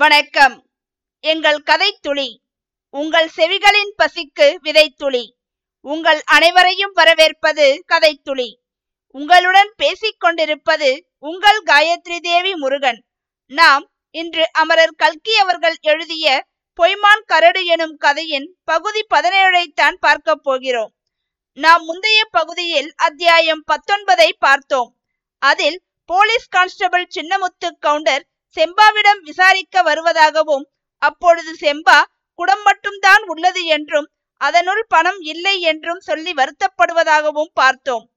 வணக்கம். எங்கள் கதை துளி உங்கள் செவிகளின் பசிக்கு விதைத்துளி உங்கள் அனைவரையும் வரவேற்பது கதை துளி உங்களுடன் பேசிக் கொண்டிருப்பது உங்கள் காயத்ரி தேவி முருகன். நாம் இன்று அமரர் கல்கி அவர்கள் எழுதிய பொய்மான் கரடு எனும் கதையின் பகுதி பதினேழைத்தான் பார்க்க போகிறோம். நாம் முந்தைய பகுதியில் அத்தியாயம் பத்தொன்பதை பார்த்தோம். அதில் போலீஸ் கான்ஸ்டபிள் சின்னமுத்து கவுண்டர் செம்பாவிடம் விசாரிக்க வருவதாகவும் அப்பொழுது செம்பா குடம் மட்டும்தான் உள்ளது என்றும் அதனுள் பணம் இல்லை என்றும் சொல்லி வருத்தப்படுவதாகவும் பார்த்தோம்.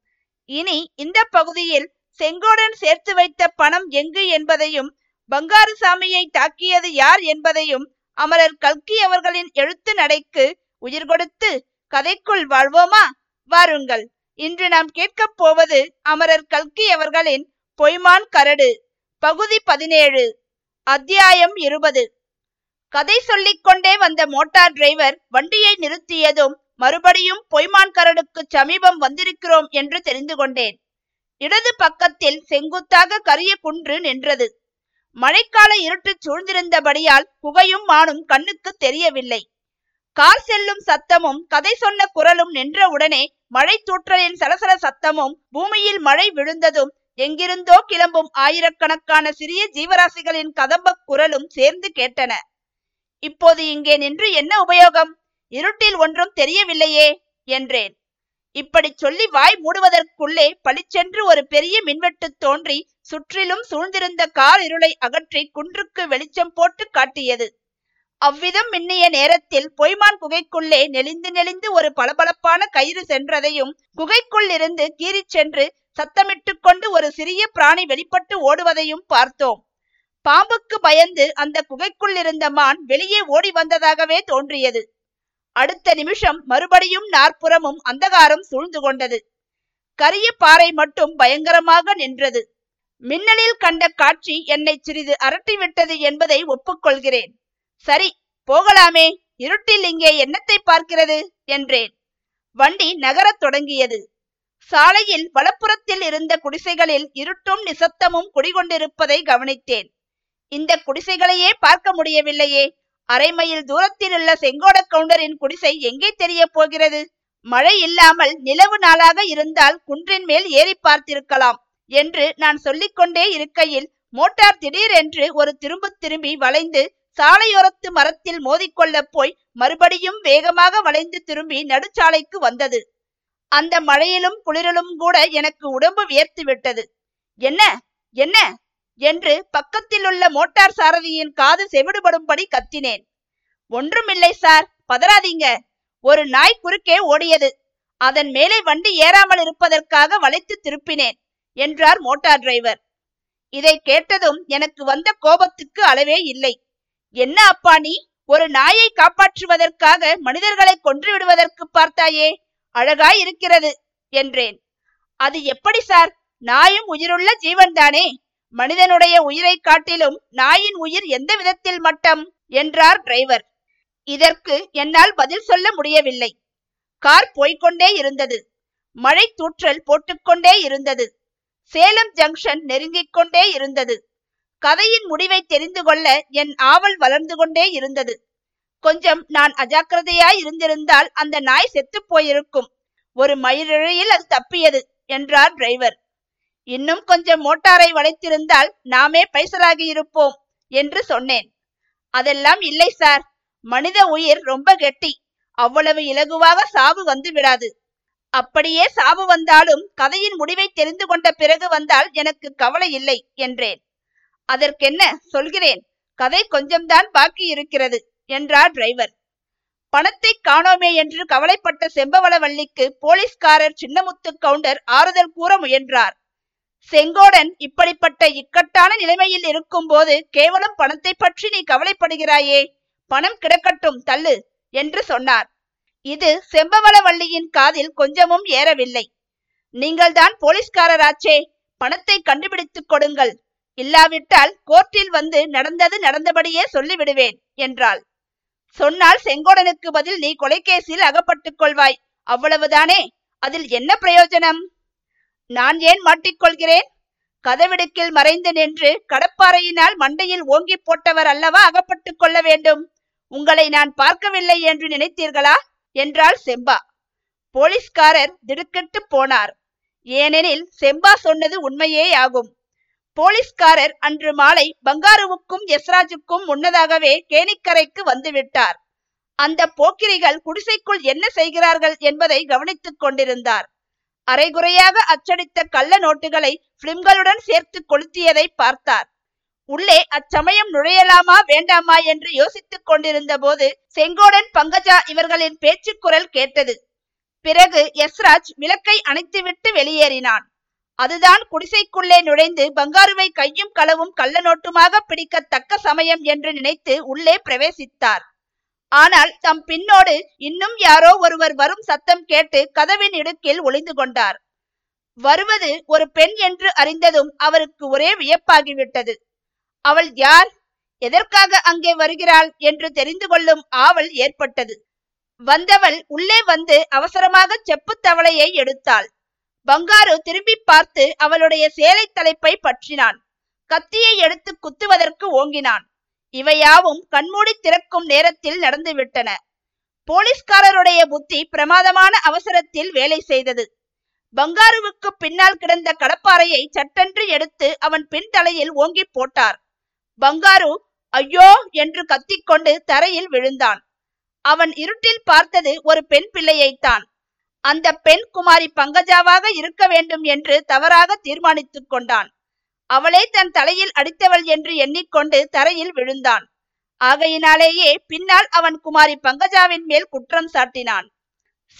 இனி இந்த பகுதியில் செங்கோடன் சேர்த்து வைத்த பணம் எங்கு என்பதையும் பங்காருசாமியை தாக்கியது யார் என்பதையும் அமரர் கல்கி அவர்களின் எழுத்து நடைக்கு உயிர் கொடுத்து கதைக்குள் வாழ்வோமா? வாருங்கள். இன்று நாம் கேட்கப் போவது அமரர் கல்கி அவர்களின் பொய்மான் கரடு. பகுதி பதினேழு அத்தியாயம் இருபது. கதை சொல்லிக் கொண்டே வந்த மோட்டார் டிரைவர் வண்டியை நிறுத்தியதும் மறுபடியும் பொய்மான் கரடுக்கு சமீபம் வந்திருக்கிறோம் என்று தெரிந்து கொண்டேன். இடது பக்கத்தில் செங்குத்தாக கரிய குன்று நின்றது. மழைக்கால இருட்டு சூழ்ந்திருந்தபடியால் புகையும் மானும் கண்ணுக்கு தெரியவில்லை. கார் செல்லும் சத்தமும் கதை சொன்ன குரலும் நின்றவுடனே மழை தூற்றலின் சலசல சத்தமும் பூமியில் மழை விழுந்ததும் எங்கிருந்தோ கிளம்பும் ஆயிரக்கணக்கான சிறிய ஜீவராசிகளின் கதம்ப குரலும் சேர்ந்து கேட்டன. இப்போது இங்கே நின்று என்ன உபயோகம்? இருட்டில் ஒன்றும் தெரியவில்லையே என்றேன். இப்படி சொல்லி வாய் மூடுவதற்குள்ளே பளிச்சென்று ஒரு பெரிய மின்வெட்டு தோன்றி சுற்றிலும் சூழ்ந்திருந்த கார் இருளை அகற்றி குன்றுக்கு வெளிச்சம் போட்டு காட்டியது. அவ்விதம் மின்னிய நேரத்தில் பொய்மான் குகைக்குள்ளே நெளிந்து நெளிந்து ஒரு பளபளப்பான கயிறு சென்றதையும் குகைக்குள் இருந்து கீறிச் சென்று சத்தமிட்டு கொண்டு ஒரு சிறிய பிராணி வெளிப்பட்டு ஓடுவதையும் பார்த்தோம். பாம்புக்கு பயந்து அந்த குகைக்குள் இருந்த மான் வெளியே ஓடி வந்ததாகவே தோன்றியது. அடுத்த நிமிஷம் மறுபடியும் நாற்புறமும் அந்தகாரம் சூழ்ந்து கொண்டது. கரிய பாறை மட்டும் பயங்கரமாக நின்றது. மின்னலில் கண்ட காட்சி என்னை சிறிது அரட்டிவிட்டது என்பதை ஒப்புக்கொள்கிறேன். சரி போகலாமே. இருட்டில் இங்கே என்னத்தை பார்க்கிறது? என்றேன். வண்டி நகரத் தொடங்கியது. சாலையில் வலப்புறத்தில் இருந்த குடிசைகளில் இருட்டும் நிசத்தமும் குடிகொண்டிருப்பதை கவனித்தேன். இந்த குடிசைகளையே பார்க்க முடியவில்லையே. அரை மைல் தூரத்தில் உள்ள செங்கோட கவுண்டரின் குடிசை எங்கே தெரிய போகிறது? மழை இல்லாமல் நிலவு நாளாக இருந்தால் குன்றின் மேல் ஏறி பார்த்திருக்கலாம் என்று நான் சொல்லிக்கொண்டே இருக்கையில் மோட்டார் திடீரென்று ஒரு திரும்ப திரும்பி வளைந்து சாலையோரத்து மரத்தில் மோதிக்கொள்ளப் போய் மறுபடியும் வேகமாக வளைந்து திரும்பி நடுச்சாலைக்கு வந்தது. அந்த மழையிலும் குளிரலும் கூட எனக்கு உடம்பு வியர்த்து விட்டது. என்ன? என்ன? என்று பக்கத்தில் உள்ள மோட்டார் சாரதியின் காது செவிடுபடும்படி கத்தினேன். ஒன்றுமில்லை சார் பதறாதீங்க. ஒரு நாய் குறுக்கே ஓடியது. அதன் மேலே வண்டி ஏறாமல் இருப்பதற்காக வளைத்து திருப்பினேன் என்றார் மோட்டார் டிரைவர். இதை கேட்டதும் எனக்கு வந்த கோபத்துக்கு அளவே இல்லை. என்ன அப்பா நீ? ஒரு நாயை காப்பாற்றுவதற்காக மனிதர்களை கொன்று விடுவதற்கு பார்த்தாயே அழகாய் இருக்கிறது என்றேன். அது எப்படி சார்? நாயும் உயிருள்ள ஜீவன்தானே? மனிதனுடைய உயிரை காட்டிலும் நாயின் உயிர் எந்த விதத்தில் மட்டம்? என்றார் டிரைவர். இதற்கு என்னால் பதில் சொல்ல முடியவில்லை. கார் போய்கொண்டே இருந்தது. மழை தூற்றல் போட்டுக்கொண்டே இருந்தது. சேலம் ஜங்ஷன் நெருங்கிக் கொண்டே இருந்தது. கதையின் முடிவை தெரிந்து கொள்ள என் ஆவல் வளர்ந்து கொண்டே இருந்தது. கொஞ்சம் நான் அஜாக்கிரதையாய் இருந்திருந்தால் அந்த நாய் செத்து போயிருக்கும். ஒரு மயிரிழையில் அது தப்பியது என்றார் டிரைவர். இன்னும் கொஞ்சம் மோட்டாரை வளைத்திருந்தால் நாமே பைசலாகி இருப்போம் என்று சொன்னேன். அதெல்லாம் இல்லை சார். மனித உயிர் ரொம்ப கெட்டி. அவ்வளவு இலகுவாக சாவு வந்து விடாது. அப்படியே சாவு வந்தாலும் கதையின் முடிவை தெரிந்து கொண்ட பிறகு வந்தால் எனக்கு கவலை இல்லை என்றேன். அதற்கென்ன சொல்கிறேன்? கதை கொஞ்சம்தான் பாக்கி இருக்கிறது என்றார் டிரைவர். பணத்தை காணோமே என்று கவலைப்பட்ட செம்பவளவள்ளிக்கு போலீஸ்காரர் சின்னமுத்து கவுண்டர் ஆறுதல் கூற முயன்றார். செங்கோடன் இப்படிப்பட்ட இக்கட்டான நிலைமையில் இருக்கும் போது கேவலம் பணத்தை பற்றி நீ கவலைப்படுகிறாயே பணம் கிடக்கட்டும் தள்ளு என்று சொன்னார். இது செம்பவளவள்ளியின் காதில் கொஞ்சமும் ஏறவில்லை. நீங்கள்தான் போலீஸ்காரராச்சே பணத்தை கண்டுபிடித்துக் கொடுங்கள் இல்லாவிட்டால் கோர்ட்டில் வந்து நடந்தது நடந்தபடியே சொல்லிவிடுவேன் என்றாள். சொன்னால் செங்கோடனுக்கு பதில் நீ கொலைகேசில் அகப்பட்டுக் கொள்வாய் அவ்வளவுதானே? அதில் என்ன பிரயோஜனம்? நான் ஏன் மாட்டிக்கொள்கிறேன்? கதவிடுக்கில் மறைந்து நின்று கடப்பாறையினால் மண்டையில் ஓங்கி போட்டவர் அல்லவா அகப்பட்டுக் கொள்ள வேண்டும்? உங்களை நான் பார்க்கவில்லை என்று நினைத்தீர்களா? என்றாள் செம்பா. போலீஸ்காரர் திடுக்கிட்டு போனார். ஏனெனில் செம்பா சொன்னது உண்மையே ஆகும் போலீஸ்காரர் அன்று மாலை பங்காருவுக்கும் யஸ்ராஜுக்கும் முன்னதாகவே கேணிக்கரைக்கு வந்துவிட்டார். அந்த போக்கிரிகள் குடிசைக்குள் என்ன செய்கிறார்கள் என்பதை கவனித்துக் கொண்டிருந்தார். அரைகுறையாக அச்சடித்த கள்ள நோட்டுகளை பிலிம்களுடன் சேர்த்து கொளுத்தியதை பார்த்தார். உள்ளே அச்சமயம் நுழையலாமா வேண்டாமா என்று யோசித்துக் கொண்டிருந்த போது செங்கோடன் பங்கஜா இவர்களின் பேச்சு குரல் கேட்டது. பிறகு யஸ்ராஜ் விளக்கை அணைத்துவிட்டு வெளியேறினான். அதுதான் குடிசைக்குள்ளே நுழைந்து பங்காருவை கையும் களவும் கள்ள நோட்டுமாக பிடிக்க தக்க சமயம் என்று நினைத்து உள்ளே பிரவேசித்தார். ஆனால் தம் பின்னோடு இன்னும் யாரோ ஒருவர் வரும் சத்தம் கேட்டு கதவின் இடுக்கில் ஒளிந்து கொண்டார். வருவது ஒரு பெண் என்று அறிந்ததும் அவருக்கு ஒரே வியப்பாகிவிட்டது. அவள் யார்? எதற்காக அங்கே வருகிறாள் என்று தெரிந்து கொள்ளும் ஆவல் ஏற்பட்டது. வந்தவள் உள்ளே வந்து அவசரமாக செப்பு தவளையை எடுத்தாள். பங்காரு திரும்பி பார்த்து அவளுடைய சேலை தலைப்பை பற்றினான். கத்தியை எடுத்து குத்துவதற்கு ஓங்கினான். இவையாவும் கண்மூடி திறக்கும் நேரத்தில் நடந்துவிட்டன போலீஸ்காரருடைய புத்தி பிரமாதமான அவசரத்தில் வேலை செய்தது. பங்காருவுக்கு பின்னால் கிடந்த கடப்பாறையை சட்டென்று எடுத்து அவன் பின் தலையில் ஓங்கி போட்டார். பங்காரு ஐயோ! என்று கத்திக்கொண்டு தரையில் விழுந்தான். அவன் இருட்டில் பார்த்தது ஒரு பெண் பிள்ளையைத்தான். அந்த பெண் குமாரி பங்கஜாவாக இருக்க வேண்டும் என்று தவறாக தீர்மானித்துக் கொண்டான். அவளே தன் தலையில் அடித்தவள் என்று எண்ணிக்கொண்டு தரையில் விழுந்தான். ஆகையினாலேயே பின்னால் அவன் குமாரி பங்கஜாவின் மேல் குற்றம் சாட்டினான்.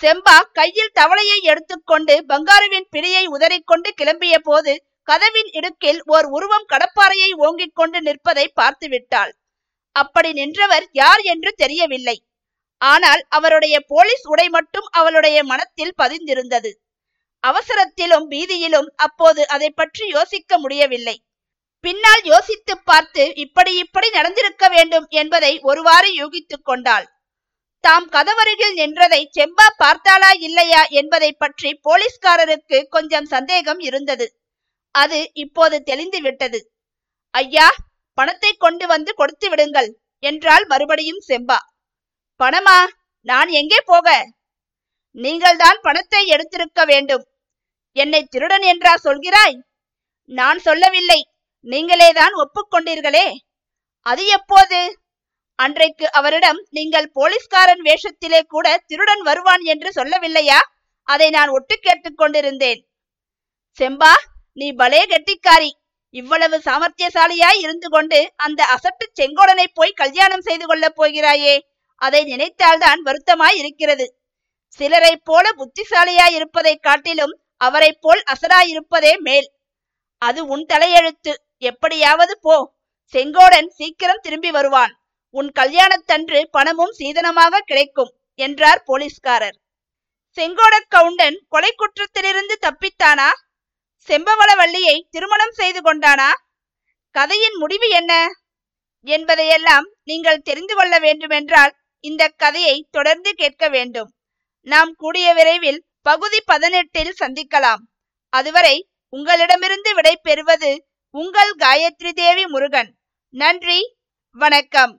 செம்பா கையில் தவளையை எடுத்துக்கொண்டு பங்காருவின் பிடியை உதறிக்கொண்டு கிளம்பிய போது கதவின் இடுக்கில் ஓர் உருவம் கடப்பாறையை ஓங்கிக் கொண்டு நிற்பதை பார்த்து விட்டாள் அப்படி நின்றவர் யார் என்று தெரியவில்லை. ஆனால் அவருடைய போலீஸ் உடை மட்டும் அவளுடைய மனத்தில் பதிந்திருந்தது. அவசரத்திலும் பீதியிலும் அப்போது அதை பற்றி யோசிக்க முடியவில்லை. பின்னால் யோசித்து பார்த்து இப்படி இப்படி நடந்திருக்க வேண்டும் என்பதை ஒருவாறு யூகித்துக் கொண்டாள். தாம் கதவருகில் நின்றதை செம்பா பார்த்தாளா இல்லையா என்பதை பற்றி போலீஸ்காரருக்கு கொஞ்சம் சந்தேகம் இருந்தது. அது இப்போது தெளிந்து விட்டது. ஐயா பணத்தை கொண்டு வந்து கொடுத்து விடுங்கள் என்றாள் மறுபடியும் செம்பா. பணமா? நான் எங்கே போக? நீங்கள்தான் பணத்தை எடுத்திருக்க வேண்டும். என்னை திருடன் என்றா சொல்கிறாய்? நான் சொல்லவில்லை. நீங்களேதான் ஒப்புக்கொண்டீர்களே. அது எப்போது? அன்றைக்கு அவரிடம் நீங்கள் போலீஸ்காரன் வேஷத்திலே கூட திருடன் வருவான் என்று சொல்லவில்லையா? அதை நான் ஒட்டு கேட்டுக் கொண்டிருந்தேன். செம்பா நீ பலே கெட்டிக்காரி. இவ்வளவு சாமர்த்தியசாலியாய் இருந்து கொண்டு அந்த அசட்டு செங்கோடனை போய் கல்யாணம் செய்து கொள்ளப் போகிறாயே. அதை நினைத்தால்தான் வருத்தமாய் இருக்கிறது. சிலரை போல புத்திசாலியாய் இருப்பதை காட்டிலும் அவரை போல் அசராயிருப்பதே மேல். அது உன் தலையெழுத்து. எப்படியாவது போ. செங்கோடன் சீக்கிரம் திரும்பி வருவான். உன் கல்யாணத்தன்று பணமும் சீதனமாக கிடைக்கும் என்றார் போலீஸ்காரர். செங்கோட கவுண்டன் கொலை குற்றத்திலிருந்து தப்பித்தானா? செம்பவளவல்லியை திருமணம் செய்து கொண்டானா? கதையின் முடிவு என்ன? என்பதையெல்லாம் நீங்கள் தெரிந்து கொள்ள வேண்டுமென்றால் இந்த கதையை தொடர்ந்து கேட்க வேண்டும். நாம் கூடிய விரைவில் பகுதி பதினெட்டில் சந்திக்கலாம். அதுவரை உங்களிடமிருந்து விடை பெறுவது உங்கள் காயத்ரி தேவி முருகன். நன்றி வணக்கம்.